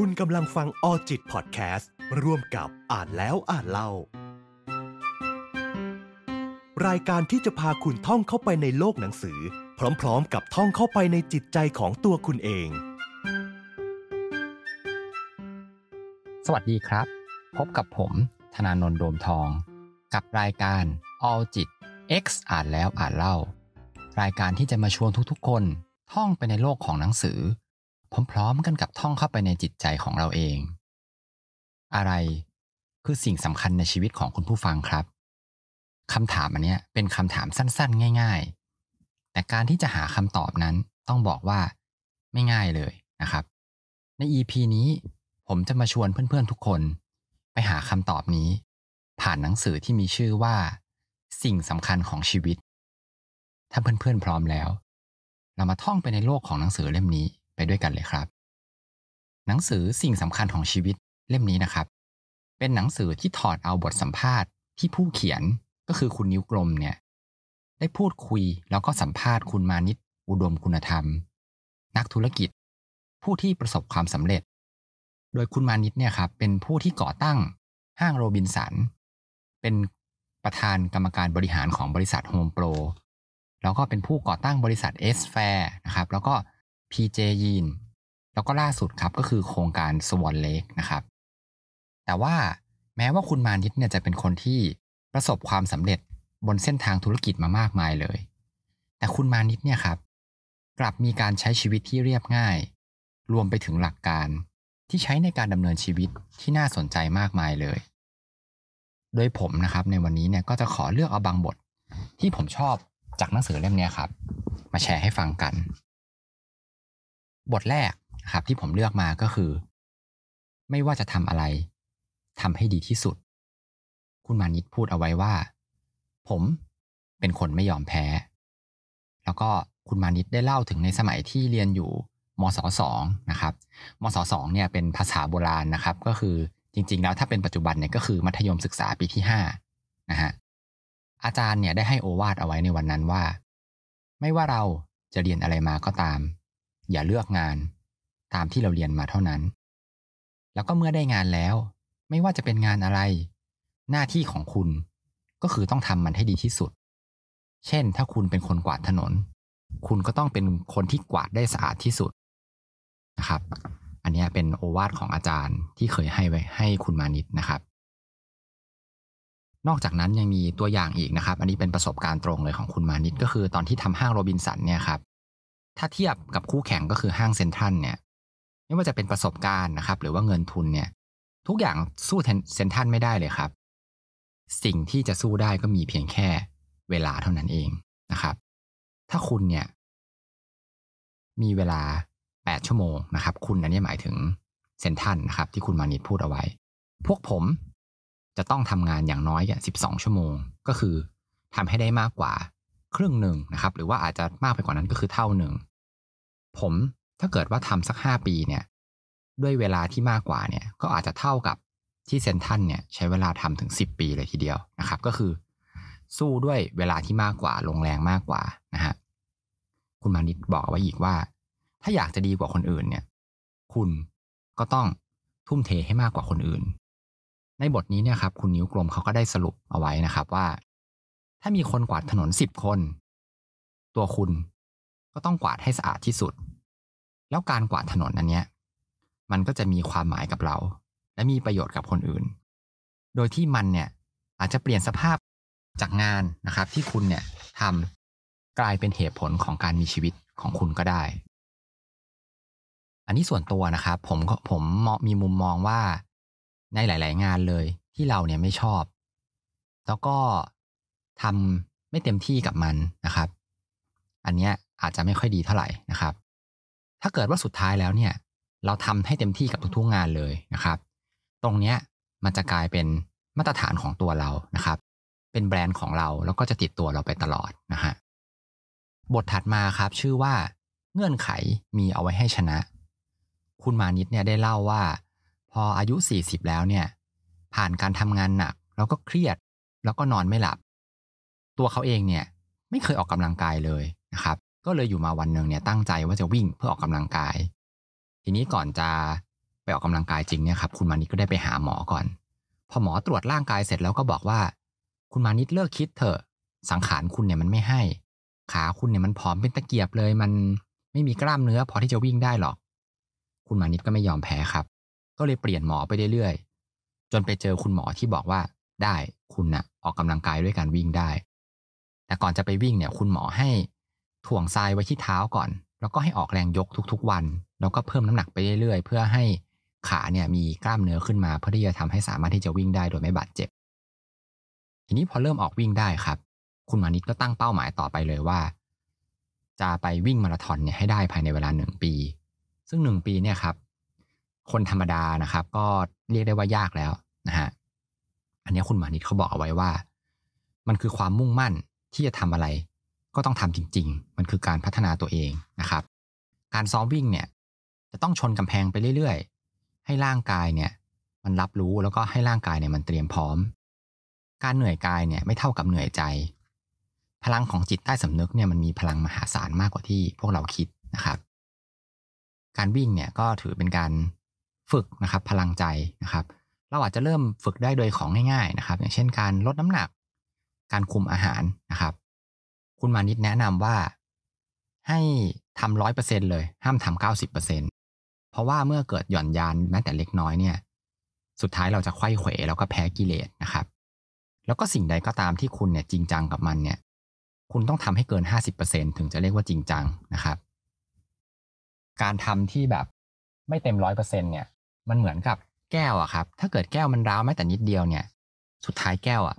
คุณกำลังฟังออจิตพอดแคสต์ร่วมกับอ่านแล้วอ่านเล่า รายการที่จะพาคุณท่องเข้าไปในโลกหนังสือ พร้อมๆ กับท่องเข้าไปในจิตใจของตัวคุณเอง สวัสดีครับ พบกับผมธนานนท์โดมทอง กับรายการ All จิต X อ่านแล้วอ่านเล่า รายการที่จะมาชวนทุกๆ คนท่องไปในโลกของหนังสือ พร้อมๆกันกับท่องเข้าไปในจิตใจของเราเอง อะไรคือสิ่งสำคัญในชีวิตของคุณผู้ฟังครับคำถามอันนี้เป็นคำถามสั้นๆ ง่าย ๆ แต่การที่จะหาคำตอบนั้นต้องบอกว่าไม่ง่ายเลยนะครับ ใน EP นี้ผมจะมาชวนเพื่อนๆทุกคน ไปหาคำตอบนี้ ผ่านหนังสือที่มีชื่อว่า สิ่งสำคัญของชีวิต ถ้าเพื่อนๆพร้อมแล้ว เรามาท่องไปในโลกของหนังสือเล่มนี้ ไปด้วยกันเลยครับ หนังสือสิ่งสำคัญของชีวิตเล่มนี้นะครับ เป็นหนังสือที่ถอดเอาบทสัมภาษณ์ที่ผู้เขียนก็คือคุณนิ้วกลมเนี่ย ได้พูดคุยแล้วก็สัมภาษณ์คุณมานิตอุดมคุณธรรม นักธุรกิจ ผู้ที่ประสบความสำเร็จ โดยคุณมานิตเนี่ยครับเป็นผู้ที่ก่อตั้งห้างโรบินสัน เป็นประธานกรรมการบริหารของบริษัทโฮมโปรแล้วก็เป็นผู้ก่อตั้งบริษัทเอสแฟร์นะครับ แล้วก็ PJ ยีนแล้วก็ล่าสุดครับก็คือโครงการ Swan Lake นะครับ แต่ว่าแม้ว่าคุณมานิตเนี่ยจะเป็นคนที่ประสบความสำเร็จบนเส้นทางธุรกิจมามากมายเลย แต่คุณมานิตเนี่ยครับ กลับมีการใช้ชีวิตที่เรียบง่าย รวมไปถึงหลักการที่ใช้ในการดำเนินชีวิตที่น่าสนใจมากมายเลย โดยผมนะครับในวันนี้เนี่ยก็จะขอเลือกเอาบางบท ที่ผมชอบจากหนังสือเล่มนี้ครับ มาแชร์ให้ฟังกัน บทแรกครับที่ผมเลือกมาก็คือ ไม่ว่าจะทำอะไรทำให้ดีที่สุด คุณมานิตพูดเอาไว้ว่า ผมเป็นคนไม่ยอมแพ้ แล้วก็คุณมานิตได้เล่าถึงในสมัยที่เรียนอยู่มศสองนะครับมศสองเนี่ยเป็นภาษาโบราณนะครับ ก็คือจริง ๆ แล้วถ้าเป็นปัจจุบันเนี่ยก็คือมัธยมศึกษาปีที่ห้านะฮะอาจารย์เนี่ยได้ให้โอวาทเอาไว้ในวันนั้นว่า ไม่ว่าเราจะเรียนอะไรมาก็ตาม อย่าเลือกงาน ตามที่เราเรียนมาเท่านั้น แล้วก็เมื่อได้งานแล้ว ไม่ว่าจะเป็นงานอะไร หน้าที่ของคุณก็คือต้องทำมันให้ดีที่สุด เช่น ถ้าคุณเป็นคนกวาดถนน คุณก็ต้องเป็นคนที่กวาดได้สะอาดที่สุดนะครับ อันนี้เป็นโอวาทของอาจารย์ที่เคยให้ไว้ให้คุณมานิตนะครับ นอกจากนั้นยังมีตัวอย่างอีกนะครับ อันนี้เป็นประสบการณ์ตรงเลยของคุณมานิตก็คือตอนที่ทำห้างโรบินสันเนี่ยครับ ถ้าเทียบกับคู่แข่งก็คือห้างเซ็นทรัลเนี่ยไม่ว่าจะเป็นประสบการณ์นะครับ หรือว่าเงินทุนเนี่ย ทุกอย่างสู้เซ็นทรัลไม่ได้เลยครับ สิ่งที่จะสู้ได้ก็มีเพียงแค่เวลาเท่านั้นเองนะครับ ถ้าคุณเนี่ย มีเวลา 8 ชั่วโมงนะครับ คุณอันนี้หมายถึงเซนทันนะครับ ที่คุณมานิตพูดเอาไว้ พวกผมจะต้องทำงานอย่างน้อยอะ12 ชั่วโมง ก็คือทำให้ได้มากกว่า ครึ่งหนึ่งนะครับ หรือว่าอาจจะมากไปกว่านั้นก็คือเท่าหนึ่ง ผมถ้าเกิดว่าทำสัก5ปีเนี่ย ด้วยเวลาที่มากกว่าเนี่ย ก็อาจจะเท่ากับที่เซนทันเนี่ยใช้เวลาทำถึง 10 ปีเลยทีเดียวนะครับ ก็คือ สู้ด้วยเวลาที่มากกว่าลงแรงมากกว่านะฮะคุณมานิตบอกไว้อีกว่า ถ้าอยากจะดีกว่าคนอื่นเนี่ย คุณก็ต้องทุ่มเทให้มากกว่าคนอื่น ในบทนี้เนี่ยครับ คุณนิ้วกลมเขาก็ได้สรุปเอาไว้นะครับว่า ถ้ามีคนกวาดถนนสิบคน ตัวคุณก็ต้องกวาดให้สะอาดที่สุด แล้วการกวาดถนนอันเนี้ย มันก็จะมีความหมายกับเรา และมีประโยชน์กับคนอื่น โดยที่มันเนี่ยอาจจะเปลี่ยนสภาพจากงานนะครับ ที่คุณเนี่ยทำกลายเป็นเหตุผลของการมีชีวิตของคุณก็ได้ อันนี้ส่วนตัวนะครับ ผมก็ผมมีมุมมองว่าในหลาย ๆ งานเลยที่เราเนี่ยไม่ชอบ แล้วก็ ทำไม่เต็มที่กับมันนะครับ อันเนี้ยอาจจะไม่ค่อยดีเท่าไหร่นะครับ ถ้าเกิดว่าสุดท้ายแล้วเนี่ย เราทำให้เต็มที่กับทุกๆงานเลยนะครับ ตรงเนี้ยมันจะกลายเป็นมาตรฐานของตัวเรานะครับ เป็นแบรนด์ของเราแล้วก็จะติดตัวเราไปตลอดนะฮะบทถัดมาครับชื่อว่าเงื่อนไขมีเอาไว้ให้ชนะ คุณมานิตเนี่ยได้เล่าว่า พออายุ 40 แล้วเนี่ย ผ่านการทำงานหนัก แล้วก็เครียด แล้วก็นอนไม่หลับ ตัวเขาเองเนี่ยไม่เคยออกกำลังกายเลยนะครับ ก็เลยอยู่มาวันหนึ่งเนี่ยตั้งใจว่าจะวิ่งเพื่อออกกำลังกาย ทีนี้ก่อนจะไปออกกำลังกายจริงเนี่ยครับคุณมานิดก็ได้ไปหาหมอก่อน พอหมอตรวจร่างกายเสร็จแล้วก็บอกว่า คุณมานิดเลิกคิดเถอะสังขารคุณเนี่ยมันไม่ให้ ขาคุณเนี่ยมันผอมเป็นตะเกียบเลย มันไม่มีกล้ามเนื้อพอที่จะวิ่งได้หรอก คุณมานิดก็ไม่ยอมแพ้ครับ ก็เลยเปลี่ยนหมอไปเรื่อยๆจนไปเจอคุณหมอที่บอกว่าได้คุณนะ่ะออกกำลังกายด้วยการวิ่งได้ แต่ก่อนจะไปวิ่งเนี่ยคุณหมอให้ถ่วงทรายไว้ที่เท้าก่อน แล้วก็ให้ออกแรงยกทุกๆวัน แล้วก็เพิ่มน้ำหนักไปเรื่อยๆ เพื่อให้ขาเนี่ยมีกล้ามเนื้อขึ้นมาเพื่อที่จะทำให้สามารถที่จะวิ่งได้โดยไม่บาดเจ็บ ทีนี้พอเริ่มออกวิ่งได้ครับ คุณมานิดก็ตั้งเป้าหมายต่อไปเลยว่า จะไปวิ่งมาราธอนเนี่ยให้ได้ภายในเวลาหนึ่งปี ซึ่งหนึ่งปีเนี่ยครับ คนธรรมดานะครับ ก็เรียกได้ว่ายากแล้วนะฮะอันนี้คุณมานิดเขาบอกเอาไว้ว่า มันคือความมุ่งมั่น ที่จะทำอะไร ก็ต้องทำจริง ๆ มันคือการพัฒนาตัวเองนะครับ การซ้อมวิ่งเนี่ย จะต้องชนกำแพงไปเรื่อยๆ ให้ร่างกายเนี่ย มันรับรู้แล้วก็ให้ร่างกายเนี่ยมันเตรียมพร้อม การเหนื่อยกายเนี่ยไม่เท่ากับเหนื่อยใจ พลังของจิตใต้สำนึกเนี่ยมันมีพลังมหาศาลมากกว่าที่พวกเราคิดนะครับ การวิ่งเนี่ยก็ถือเป็นการฝึกนะครับ พลังใจนะครับเราอาจจะเริ่มฝึกได้โดยของง่ายๆนะครับ อย่างเช่นการลดน้ำหนัก การคุมอาหารนะครับ คุณมานิดแนะนำว่าให้ทำร้อยเปอร์เซ็นเลย ห้ามทำเก้าสิบเปอร์เซ็นเพราะว่าเมื่อเกิดหย่อนยานแม้แต่เล็กน้อยเนี่ย สุดท้ายเราจะไข้เขวแล้วก็แพ้กิเลสนะครับ แล้วก็สิ่งใดก็ตามที่คุณเนี่ยจริงจังกับมันเนี่ย คุณต้องทำให้เกินห้าสิบเปอร์เซ็นถึงจะเรียกว่าจริงจังนะครับ การทำที่แบบไม่เต็มร้อยเปอร์เซ็นเนี่ย มันเหมือนกับแก้วอะครับ ถ้าเกิดแก้วมันร้าวแม้แต่นิดเดียวเนี่ย สุดท้ายแก้วอะ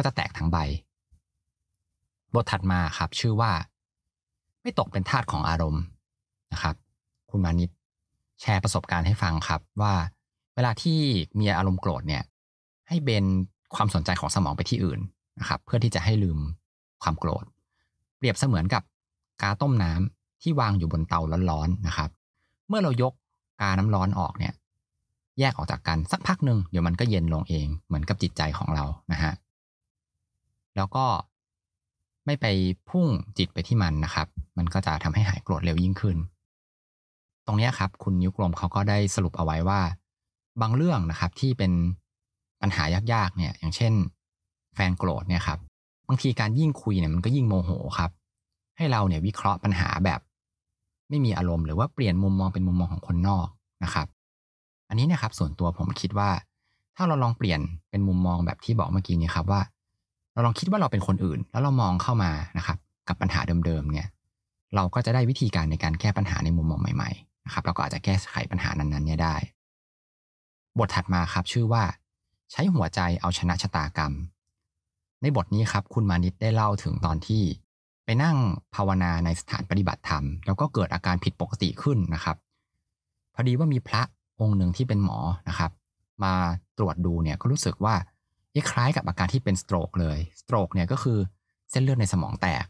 ก็จะแตกทั้งใบ บทถัดมาครับ ชื่อว่า ไม่ตกเป็นทาสของอารมณ์นะครับ คุณมานิดแชร์ประสบการณ์ให้ฟังครับ ว่าเวลาที่มีอารมณ์โกรธเนี่ย ให้เบนความสนใจของสมองไปที่อื่นนะครับ เพื่อที่จะให้ลืมความโกรธ เปรียบเสมือนกับกาต้มน้ำที่วางอยู่บนเตาร้อนๆนะครับ เมื่อเรายกกาน้ำร้อนออกเนี่ย แยกออกจากกันสักพักหนึ่งเดี๋ยวมันก็เย็นลงเอง เหมือนกับจิตใจของเรานะฮะ แล้วก็ไม่ไปพุ่งจิตไปที่มันนะครับ มันก็จะทำให้หายโกรธเร็วยิ่งขึ้น ตรงนี้ครับ คุณนิ้วกลมเขาก็ได้สรุปเอาไว้ว่า บางเรื่องนะครับที่เป็นปัญหายากๆเนี่ย อย่างเช่น แฟนโกรธเนี่ยครับ บางทีการยิ่งคุยเนี่ยมันก็ยิ่งโมโหครับ ให้เราเนี่ยวิเคราะห์ปัญหาแบบ ไม่มีอารมณ์หรือว่าเปลี่ยนมุมมองเป็นมุมมองของคนนอกนะครับ อันนี้นะครับส่วนตัวผมคิดว่า ถ้าเราลองเปลี่ยนเป็นมุมมองแบบที่บอกเมื่อกี้นี้ครับว่า เราลองคิดว่าเราเป็นคนอื่น แล้วเรามองเข้ามานะครับ กับปัญหาเดิมๆเนี่ย เราก็จะได้วิธีการในการแก้ปัญหาในมุมมองใหม่ๆนะครับ เราก็อาจจะแก้ไขปัญหานั้นๆเนี่ยได้ บทถัดมาครับชื่อว่า ใช้หัวใจเอาชนะชะตากรรม ในบทนี้ครับ คุณมานิดได้เล่าถึงตอนที่ ไปนั่งภาวนาในสถานปฏิบัติธรรม แล้วก็เกิดอาการผิดปกติขึ้นนะครับ พอดีว่ามีพระองค์หนึ่งที่เป็นหมอนะครับ มาตรวจดูเนี่ยก็รู้สึกว่า คล้ายกับอาการที่เป็นสโตรกเลยสโตรกเนี่ยก็คือเส้นเลือดในสมองแตก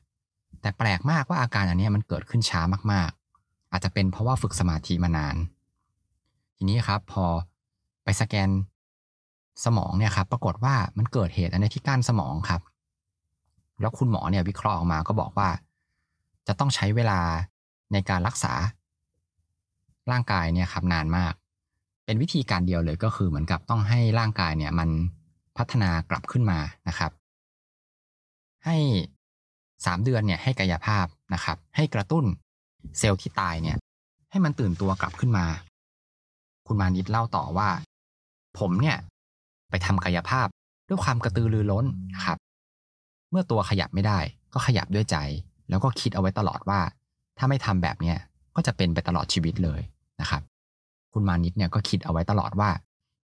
แต่แปลกมากว่าอาการอันนี้มันเกิดขึ้นช้ามากๆ อาจจะเป็นเพราะว่าฝึกสมาธิมานาน ทีนี้ครับพอไปสแกนสมองเนี่ยครับปรากฏว่ามันเกิดเหตุอันนี้ที่ก้านสมองครับ แล้วคุณหมอเนี่ยวิเคราะห์ออกมาก็บอกว่า จะต้องใช้เวลาในการรักษา ร่างกายเนี่ยครับนานมาก เป็นวิธีการเดียวเลยก็คือเหมือนกับต้องให้ร่างกายเนี่ยมัน พัฒนากลับขึ้นมานะครับ ให้สามเดือนเนี่ยให้กายภาพนะครับ ให้กระตุ้นเซลล์ที่ตายเนี่ย ให้มันตื่นตัวกลับขึ้นมา คุณมานิดเล่าต่อว่า ผมเนี่ย ไปทำกายภาพด้วยความกระตือรือร้นนะครับ เมื่อตัวขยับไม่ได้ ก็ขยับด้วยใจ แล้วก็คิดเอาไว้ตลอดว่า ถ้าไม่ทำแบบเนี้ยก็จะเป็นไปตลอดชีวิตเลยนะครับ คุณมานิดเนี่ยก็คิดเอาไว้ตลอดว่า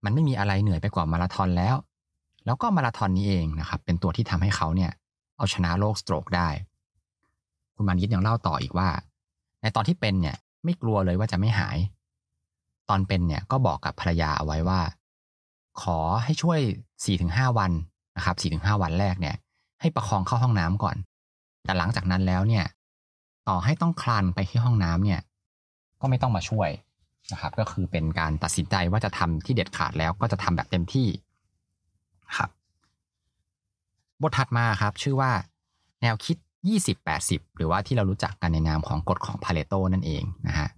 มันไม่มีอะไรเหนื่อยไปกว่ามาราธอนแล้ว แล้วก็มาราธอนนี้เองนะครับ เป็นตัวที่ทำให้เขาเนี่ย เอาชนะโรคสโตรกได้ คุณมานิดยังเล่าต่ออีกว่า ในตอนที่เป็นเนี่ย ไม่กลัวเลยว่าจะไม่หาย ตอนเป็นเนี่ยก็บอกกับภรรยาเอาไว้ว่า ขอให้ช่วย4-5วันนะครับ4-5วันแรกเนี่ย ให้ประคองเข้าห้องน้ำก่อน แต่หลังจากนั้นแล้วเนี่ย ต่อให้ต้องคลานไปที่ห้องน้ำเนี่ย ก็ไม่ต้องมาช่วยนะครับ ก็คือเป็นการตัดสินใจว่าจะทำที่เด็ดขาดแล้วก็จะทำแบบเต็มที่ ครับ บทถัดมาครับ ชื่อว่าแนวคิด 20-80 หรือว่าที่เรารู้จักกันในนามของกฎของพาเลโตนั่นเองนะฮะ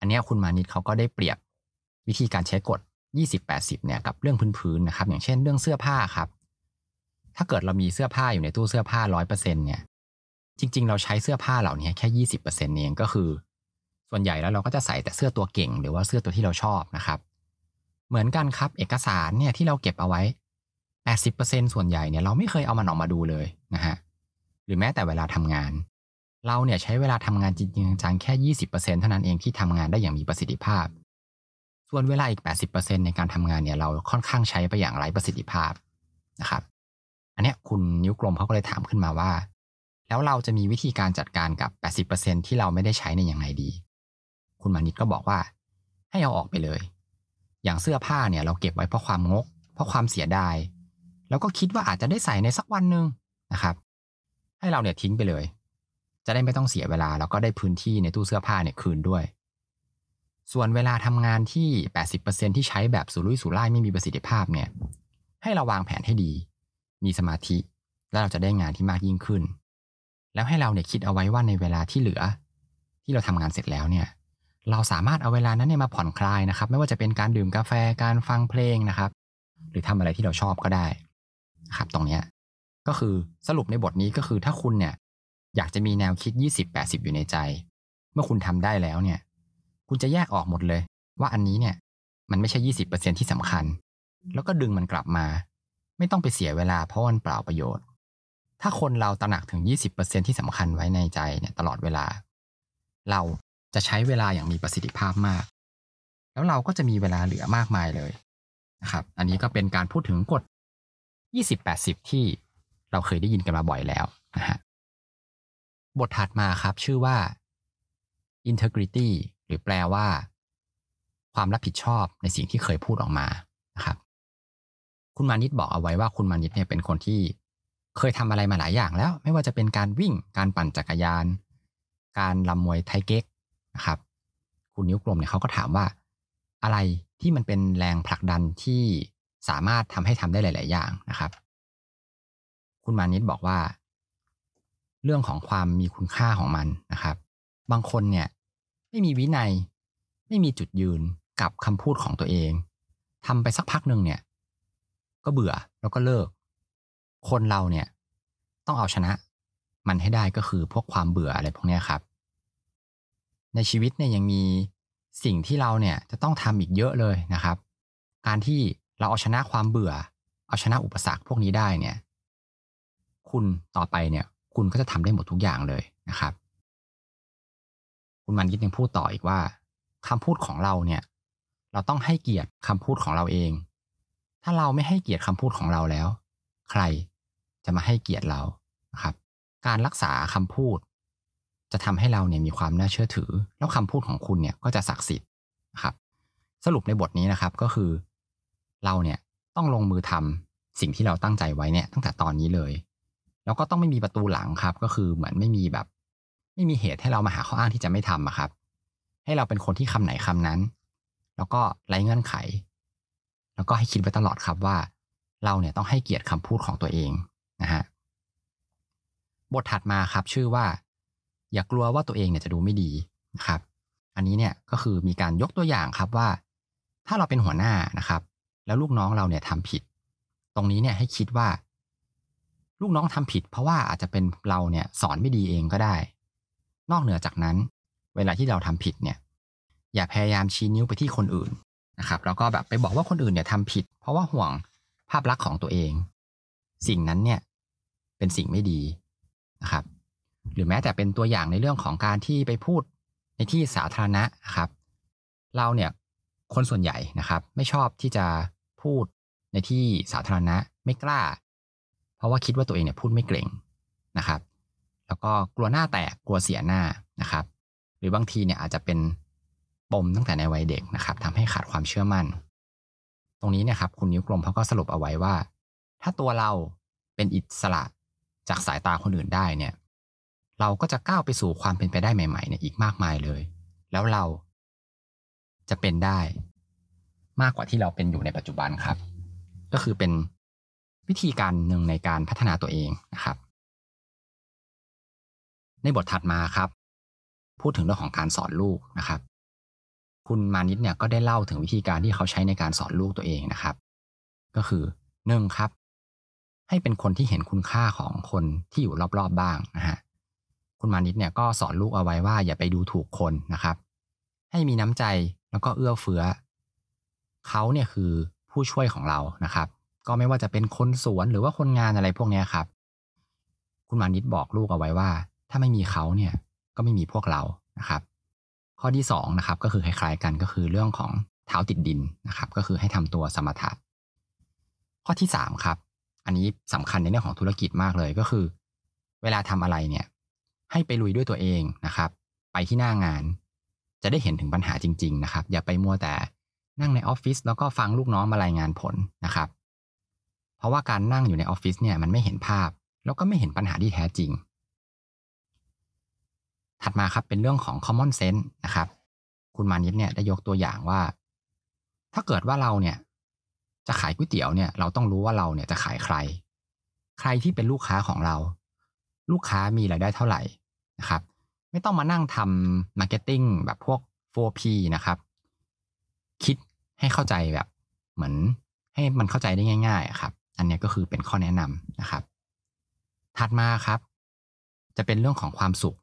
อันนี้คุณมานิดเขาก็ได้เปรียบวิธีการใช้กฎ 20-80 เนี่ยกับเรื่องพื้นๆนะครับ อย่างเช่นเรื่องเสื้อผ้าครับ ถ้าเกิดเรามีเสื้อผ้าอยู่ในตู้เสื้อผ้า 100%เนี่ยจริง ๆ เราใช้เสื้อผ้าเหล่านี้แค่ 20%เองก็คือ ส่วนใหญ่แล้วเราก็จะใส่แต่เสื้อตัวเก่ง หรือว่าเสื้อตัวที่เราชอบนะครับ เหมือนกันครับ เอกสารเนี่ยที่เราเก็บเอาไว้ 80%ส่วนใหญ่เนี่ยเราไม่เคยเอามันออกมาดูเลยนะฮะหรือแม้แต่เวลาทำงาน เราเนี่ยใช้เวลาทำงานจริงจังแค่ 20%เท่านั้นเองที่ทำงานได้อย่างมีประสิทธิภาพ ส่วนเวลาอีก 80%ในการทำงานเนี่ยเราค่อนข้างใช้ไปอย่างไร้ประสิทธิภาพนะครับ อันเนี้ยคุณนิ้วกลมเขาก็เลยถามขึ้นมาว่า แล้วเราจะมีวิธีการจัดการกับ 80%ที่เราไม่ได้ใช้ในอย่างไรดี คุณมานิดก็บอกว่า ให้เอาออกไปเลย อย่างเสื้อผ้าเนี่ยเราเก็บไว้เพราะความงก เพราะความเสียดาย แล้วก็คิดว่าอาจจะได้ใส่ในสักวันหนึ่งนะครับ ให้เราเนี่ยทิ้งไปเลย จะได้ไม่ต้องเสียเวลา แล้วก็ได้พื้นที่ในตู้เสื้อผ้าเนี่ยคืนด้วย ส่วนเวลาทำงานที่ 80%ที่ใช้แบบสุรุ่ยสุร่ายไม่มีประสิทธิภาพเนี่ย ให้เราวางแผนให้ดี มีสมาธิ แล้วเราจะได้งานที่มากยิ่งขึ้น แล้วให้เราเนี่ยคิดเอาไว้ว่าในเวลาที่เหลือ ที่เราทำงานเสร็จแล้วเนี่ย เราสามารถเอาเวลานั้นเนี่ยมาผ่อนคลายนะครับ ไม่ว่าจะเป็นการดื่มกาแฟ การฟังเพลงนะครับ หรือทำอะไรที่เราชอบก็ได้ ครับตรงเนี้ยก็คือสรุปในบทนี้ก็คือถ้าคุณเนี่ย อยากจะมีแนวคิด 20-80 อยู่ในใจ เมื่อคุณทำได้แล้วเนี่ย คุณจะแยกออกหมดเลย ว่าอันนี้เนี่ย มันไม่ใช่ 20%ที่สำคัญ แล้วก็ดึงมันกลับมา ไม่ต้องไปเสียเวลาเพราะมันเปล่าประโยชน์ ถ้าคนเราตระหนักถึง 20%ที่สำคัญไว้ในใจเนี่ยตลอดเวลา เราจะใช้เวลาอย่างมีประสิทธิภาพมาก แล้วเราก็จะมีเวลาเหลือมากมายเลยนะครับ อันนี้ก็เป็นการพูดถึงกฎ 20-80 ที่เราเคยได้ยินกันมาบ่อยแล้วนะฮะบทถัดมาครับชื่อว่า integrity หรือแปลว่า ความรับผิดชอบในสิ่งที่เคยพูดออกมานะครับ คุณมานิดบอกเอาไว้ว่าคุณมานิดเนี่ยเป็นคนที่เคยทำอะไรมาหลายอย่างแล้ว ไม่ว่าจะเป็นการวิ่งการปั่นจักรยาน การลำมวยไทเก๊กนะครับ คุณนิ้วกลมเนี่ยเขาก็ถามว่า อะไรที่มันเป็นแรงผลักดันที่ สามารถทำให้ทำได้หลาย ๆ อย่างนะครับ คุณมานิดบอกว่า เรื่องของความมีคุณค่าของมันนะครับ บางคนเนี่ย ไม่มีวินัย ไม่มีจุดยืนกับคำพูดของตัวเองทำไปสักพักหนึ่งเนี่ย ก็เบื่อแล้วก็เลิก คนเราเนี่ย ต้องเอาชนะ มันให้ได้ก็คือพวกความเบื่ออะไรพวกนี้ครับ ในชีวิตเนี่ยยังมีสิ่งที่เราเนี่ยจะต้องทำอีกเยอะเลยนะครับ การที่ เราเอาชนะความเบื่อ เอาชนะอุปสรรคพวกนี้ได้เนี่ย คุณต่อไปเนี่ย คุณก็จะทำได้หมดทุกอย่างเลยนะครับ คุณมันยิดยังพูดต่ออีกว่าคำพูดของเราเนี่ย เราต้องให้เกียรติคำพูดของเราเอง ถ้าเราไม่ให้เกียรติคำพูดของเราแล้ว ใครจะมาให้เกียรติเรานะครับ การรักษาคำพูด จะทำให้เราเนี่ยมีความน่าเชื่อถือ แล้วคำพูดของคุณเนี่ยก็จะศักดิ์สิทธิ์นะครับ สรุปในบทนี้นะครับก็คือ เราเนี่ยต้องลงมือทำสิ่งที่เราตั้งใจไว้เนี่ยตั้งแต่ตอนนี้เลย แล้วก็ต้องไม่มีประตูหลังครับ ก็คือเหมือนไม่มีแบบ ไม่มีเหตุให้เรามาหาข้ออ้างที่จะไม่ทำอะครับ ให้เราเป็นคนที่คำไหนคำนั้น แล้วก็ไร้เงื่อนไข แล้วก็ให้คิดไว้ตลอดครับว่า เราเนี่ยต้องให้เกียรติคำพูดของตัวเองนะฮะบทถัดมาครับ ชื่อว่า อย่ากลัวว่าตัวเองเนี่ยจะดูไม่ดีนะครับ อันนี้เนี่ยก็คือมีการยกตัวอย่างครับว่า ถ้าเราเป็นหัวหน้านะครับ แล้วลูกน้องเราเนี่ยทำผิด ตรงนี้เนี่ยให้คิดว่า ลูกน้องทำผิด เพราะว่าอาจจะเป็นเราเนี่ยสอนไม่ดีเองก็ได้ นอกเหนือจากนั้น เวลาที่เราทำผิดเนี่ย อย่าพยายามชี้นิ้วไปที่คนอื่นนะครับแล้วก็แบบไปบอกว่าคนอื่นเนี่ยทำผิด เพราะว่าห่วงภาพลักษณ์ของตัวเอง สิ่งนั้นเนี่ยเป็นสิ่งไม่ดีนะครับ หรือแม้แต่เป็นตัวอย่างในเรื่องของการที่ไปพูดในที่สาธารณะนะครับ เราเนี่ยคนส่วนใหญ่นะครับ ไม่ชอบที่จะ พูดในที่สาธารณะไม่กล้า เพราะว่าคิดว่าตัวเองเนี่ยพูดไม่เก่งนะครับ แล้วก็กลัวหน้าแตกกลัวเสียหน้านะครับ หรือบางทีเนี่ยอาจจะเป็นปมตั้งแต่ในวัยเด็กนะครับทำให้ขาดความเชื่อมั่น ตรงนี้เนี่ยครับคุณนิ้วกลมเขาก็สรุปเอาไว้ว่า ถ้าตัวเราเป็นอิสระจากสายตาคนอื่นได้เนี่ย เราก็จะก้าวไปสู่ความเป็นไปได้ใหม่ๆเนี่ยอีกมากมายเลย แล้วเราจะเป็นได้ มากกว่าที่เราเป็นอยู่ในปัจจุบันครับ ก็คือเป็นวิธีการหนึ่งในการพัฒนาตัวเองนะครับ ในบทถัดมาครับ พูดถึงเรื่องของการสอนลูกนะครับ คุณมานิดเนี่ยก็ได้เล่าถึงวิธีการที่เขาใช้ในการสอนลูกตัวเองนะครับ ก็คือหนึ่งครับ ให้เป็นคนที่เห็นคุณค่าของคนที่อยู่รอบๆบ้างนะฮะคุณมานิดเนี่ยก็สอนลูกเอาไว้ว่าอย่าไปดูถูกคนนะครับ ให้มีน้ำใจแล้วก็เอื้อเฟื้อ เขาเนี่ยคือผู้ช่วยของเรานะครับ ก็ไม่ว่าจะเป็นคนสวนหรือว่าคนงานอะไรพวกนี้ครับ คุณมานิดบอกลูกเอาไว้ว่า ถ้าไม่มีเขาเนี่ยก็ไม่มีพวกเรานะครับ ข้อที่สองนะครับก็คือคล้ายๆกันก็คือเรื่องของเท้าติดดินนะครับ ก็คือให้ทำตัวสมถะข้อที่สามครับ อันนี้สำคัญในเรื่องของธุรกิจมากเลยก็คือ เวลาทำอะไรเนี่ย ให้ไปลุยด้วยตัวเองนะครับ ไปที่หน้างาน จะได้เห็นถึงปัญหาจริง ๆ นะครับ อย่าไปมัวแต่ นั่งในออฟฟิศแล้วก็ฟังลูกน้องมารายงานผลนะครับ เพราะว่าการนั่งอยู่ในออฟฟิศเนี่ยมันไม่เห็นภาพ แล้วก็ไม่เห็นปัญหาที่แท้จริง ถัดมาครับเป็นเรื่องของ common sense นะครับ คุณมานิดเนี่ยได้ยกตัวอย่างว่า ถ้าเกิดว่าเราเนี่ย จะขายก๋วยเตี๋ยวเนี่ย เราต้องรู้ว่าเราเนี่ยจะขายใคร ใครที่เป็นลูกค้าของเรา ลูกค้ามีรายได้เท่าไหร่นะครับ ไม่ต้องมานั่งทำ marketing แบบพวก 4P นะครับ ให้เข้าใจแบบเหมือนให้มันเข้าใจได้ง่ายๆครับ อันนี้ก็คือเป็นข้อแนะนำนะครับ ถัดมาครับ จะเป็นเรื่องของความสุข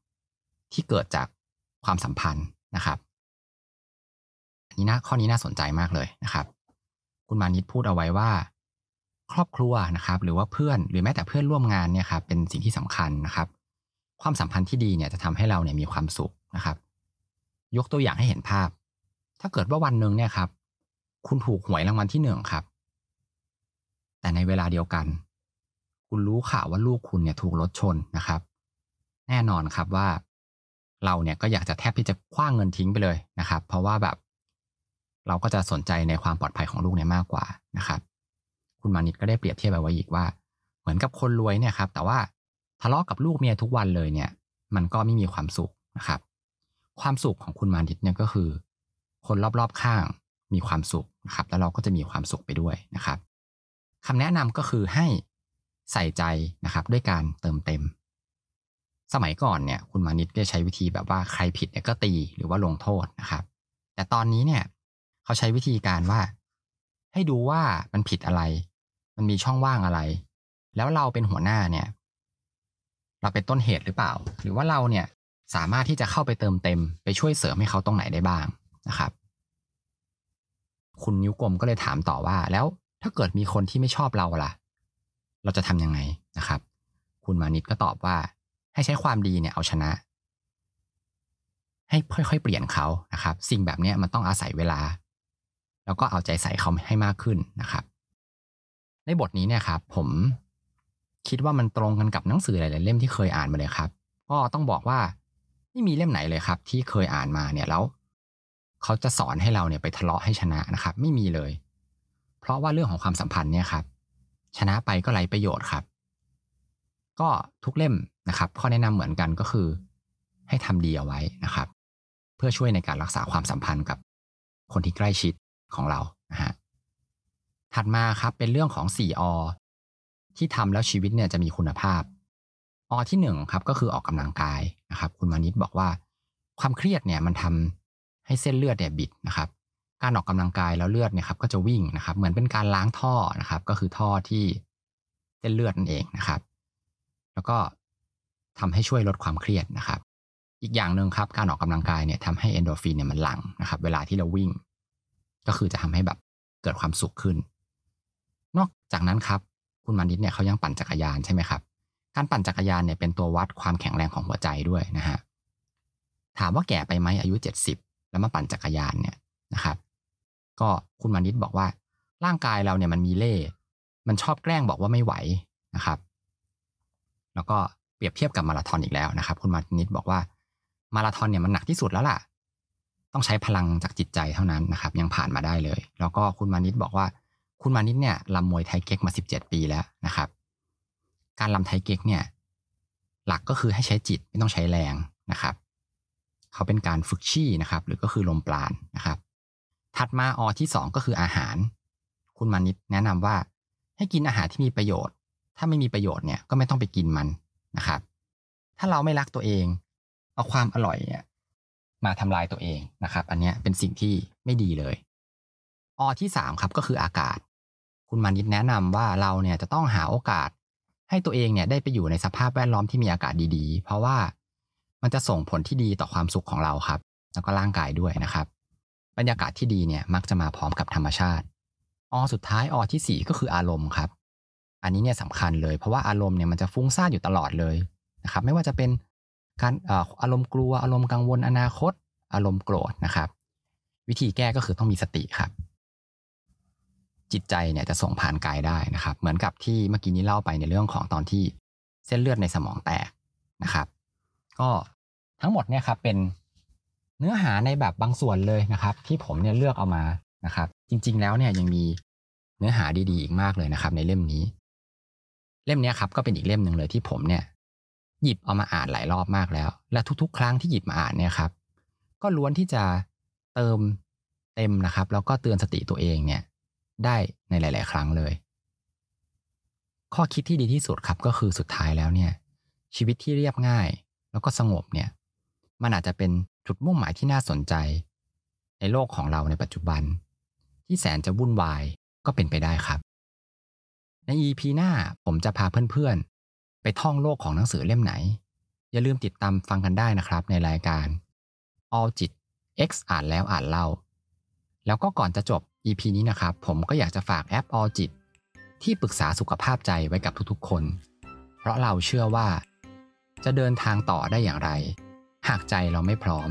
ที่เกิดจากความสัมพันธ์นะครับอันนี้นะข้อนี้น่าสนใจมากเลยนะครับ คุณมานิดพูดเอาไว้ว่า ครอบครัวนะครับ หรือว่าเพื่อนหรือแม้แต่เพื่อนร่วมงานเนี่ยครับเป็นสิ่งที่สำคัญนะครับ ความสัมพันธ์ที่ดีเนี่ยจะทำให้เราเนี่ยมีความสุขนะครับ ยกตัวอย่างให้เห็นภาพ ถ้าเกิดว่าวันหนึ่งเนี่ยครับ คุณถูกหวยรางวัลที่หนึ่งครับ แต่ในเวลาเดียวกัน คุณรู้ข่าวว่าลูกคุณเนี่ยถูกรถชนนะครับ แน่นอนครับว่า เราเนี่ยก็อยากจะแทบที่จะคว้างเงินทิ้งไปเลยนะครับ เพราะว่าแบบ เราก็จะสนใจในความปลอดภัยของลูกเนี่ยมากกว่านะครับ คุณมานิดก็ได้เปรียบเทียบไปไว้อีกว่า เหมือนกับคนรวยเนี่ยครับ แต่ว่าทะเลาะกับลูกเมียทุกวันเลยเนี่ย มันก็ไม่มีความสุขนะครับ ความสุขของคุณมานิดเนี่ยก็คือ คนรอบๆข้างมีความสุข นะครับแล้วเราก็จะมีความสุขไปด้วยนะครับคำแนะนำก็คือให้ใส่ใจนะครับด้วยการเติมเต็ม สมัยก่อนเนี่ยคุณมานิดก็ใช้วิธีแบบว่าใครผิดเนี่ยก็ตีหรือว่าลงโทษนะครับ แต่ตอนนี้เนี่ยเขาใช้วิธีการว่า ให้ดูว่ามันผิดอะไร มันมีช่องว่างอะไร แล้วเราเป็นหัวหน้าเนี่ย เราเป็นต้นเหตุหรือเปล่า หรือว่าเราเนี่ยสามารถที่จะเข้าไปเติมเต็ม ไปช่วยเสริมให้เขาตรงไหนได้บ้างนะครับ คุณนิ้วกลมก็เลยถามต่อว่า แล้วถ้าเกิดมีคนที่ไม่ชอบเราล่ะ เราจะทำยังไงนะครับ คุณมานิดก็ตอบว่า ให้ใช้ความดีเนี่ยเอาชนะ ให้ค่อยๆเปลี่ยนเขานะครับ สิ่งแบบนี้มันต้องอาศัยเวลา แล้วก็เอาใจใส่เขาให้มากขึ้นนะครับ ในบทนี้เนี่ยครับ ผมคิดว่ามันตรงกันกับหนังสือหลายๆเล่มที่เคยอ่านมาเลยครับ ก็ต้องบอกว่าไม่มีเล่มไหนเลยครับ ที่เคยอ่านมาเนี่ยแล้ว เขาจะสอนให้เราเนี่ยไปทะเลาะให้ชนะนะครับ ไม่มีเลย เพราะว่าเรื่องของความสัมพันธ์เนี่ยครับ ชนะไปก็ไร้ประโยชน์ครับ ก็ทุกเล่มนะครับ ข้อแนะนำเหมือนกันก็คือ ให้ทำดีเอาไว้นะครับ เพื่อช่วยในการรักษาความสัมพันธ์กับคนที่ใกล้ชิดของเรานะฮะถัดมาครับเป็นเรื่องของ 4อที่ทำแล้วชีวิตเนี่ยจะมีคุณภาพอที่1ครับก็คือออกกำลังกายนะครับ คุณมานิดบอกว่า ความเครียดเนี่ยมันทำ ให้เส้นเลือดเนี่ยบิดนะครับ การออกกำลังกายแล้วเลือดเนี่ยครับก็จะวิ่งนะครับ เหมือนเป็นการล้างท่อนะครับ ก็คือท่อที่เส้นเลือดนั่นเองนะครับ แล้วก็ทำให้ช่วยลดความเครียดนะครับ อีกอย่างหนึ่งครับ การออกกำลังกายเนี่ยทำให้เอนโดฟินเนี่ยมันหลั่งนะครับ เวลาที่เราวิ่ง ก็คือจะทำให้แบบเกิดความสุขขึ้น นอกจากนั้นครับ คุณมานิดเนี่ยเขายังปั่นจักรยานใช่ไหมครับ การปั่นจักรยานเนี่ยเป็นตัววัดความแข็งแรงของหัวใจด้วยนะฮะถามว่าแก่ไปไหมอายุเจ็ดสิบ แล้วมาปั่นจักรยานเนี่ยนะครับ ก็คุณมานิดบอกว่า ร่างกายเราเนี่ยมันมีเล่มันชอบแกล้งบอกว่าไม่ไหวนะครับ แล้วก็เปรียบเทียบกับมาราธอนอีกแล้วนะครับ คุณมานิดบอกว่ามาราธอนเนี่ยมันหนักที่สุดแล้วล่ะ ต้องใช้พลังจากจิตใจเท่านั้นนะครับ ยังผ่านมาได้เลย แล้วก็คุณมานิดบอกว่า คุณมานิดเนี่ยลำมวยไทเก๊กมาสิบเจ็ดปีแล้วนะครับ การลำไทเก๊กเนี่ย หลักก็คือให้ใช้จิตไม่ต้องใช้แรงนะครับ เขาเป็นการฝึกชี่นะครับ หรือก็คือลมปราณนะครับ ถัดมาอที่สองก็คืออาหาร คุณมานิดแนะนำว่าให้กินอาหารที่มีประโยชน์ ถ้าไม่มีประโยชน์เนี่ยก็ไม่ต้องไปกินมันนะครับ ถ้าเราไม่รักตัวเอง เอาความอร่อยเนี่ยมาทำลายตัวเองนะครับ อันนี้เป็นสิ่งที่ไม่ดีเลยอที่สามครับก็คืออากาศ คุณมานิดแนะนำว่าเราเนี่ยจะต้องหาโอกาสให้ตัวเองเนี่ยได้ไปอยู่ในสภาพแวดล้อมที่มีอากาศดีๆ เพราะว่า มันจะส่งผลที่ดีต่อความสุขของเราครับ แล้วก็ร่างกายด้วยนะครับ บรรยากาศที่ดีเนี่ยมักจะมาพร้อมกับธรรมชาติอสุดท้ายอที่สี่ก็คืออารมณ์ครับ อันนี้เนี่ยสำคัญเลยเพราะว่าอารมณ์เนี่ยมันจะฟุ้งซ่านอยู่ตลอดเลยนะครับ ไม่ว่าจะเป็นการอารมณ์กลัวอารมณ์กังวลอนาคต อารมณ์โกรธนะครับ วิธีแก้ก็คือต้องมีสติครับ จิตใจเนี่ยจะส่งผ่านกายได้นะครับ เหมือนกับที่เมื่อกี้นี้เล่าไปในเรื่องของตอนที่เส้นเลือดในสมองแตกนะครับ ก็ทั้งหมดเนี่ยครับเป็นเนื้อหาในแบบบางส่วนเลยนะครับ ที่ผมเนี่ยเลือกเอามานะครับ จริง ๆ แล้วเนี่ยยังมีเนื้อหาดีๆอีกมากเลยนะครับ ในเล่มนี้ เล่มนี้ครับก็เป็นอีกเล่มหนึ่งเลยที่ผมเนี่ย หยิบเอามาอ่านหลายรอบมากแล้ว และทุกๆ ครั้งที่หยิบมาอ่านเนี่ยครับ ก็ล้วนที่จะเติมเต็มนะครับ แล้วก็เตือนสติตัวเองเนี่ย ได้ในหลาย ๆ ครั้งเลย ข้อคิดที่ดีที่สุดครับก็คือสุดท้ายแล้วเนี่ย ชีวิตที่เรียบง่าย แล้วก็สงบเนี่ย มันอาจจะเป็นจุดมุ่งหมายที่น่าสนใจ ในโลกของเราในปัจจุบัน ที่แสนจะวุ่นวายก็เป็นไปได้ครับ ใน EP หน้าผมจะพาเพื่อนๆ ไปท่องโลกของหนังสือเล่มไหน อย่าลืมติดตามฟังกันได้นะครับในรายการ All จิต X อ่านแล้วอ่านเล่า แล้วก็ก่อนจะจบ EP นี้นะครับ ผมก็อยากจะฝากแอป All จิตที่ปรึกษาสุขภาพใจไว้กับทุกๆ คน เพราะเราเชื่อว่า จะเดินทางต่อได้อย่างไร หากใจเราไม่พร้อม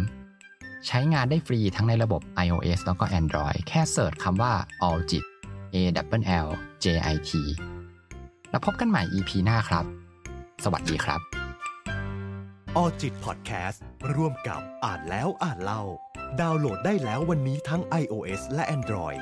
ใช้งานได้ฟรีทั้งในระบบ iOS แล้วก็ Android แค่เสิร์ชคำว่า All จิต A W L J I T แล้วพบกันใหม่ EP หน้าครับ สวัสดีครับออจิตพอดแคสต์ร่วมกับอ่านแล้วอ่านเล่า ดาวน์โหลดได้แล้ววันนี้ทั้ง iOS และ Android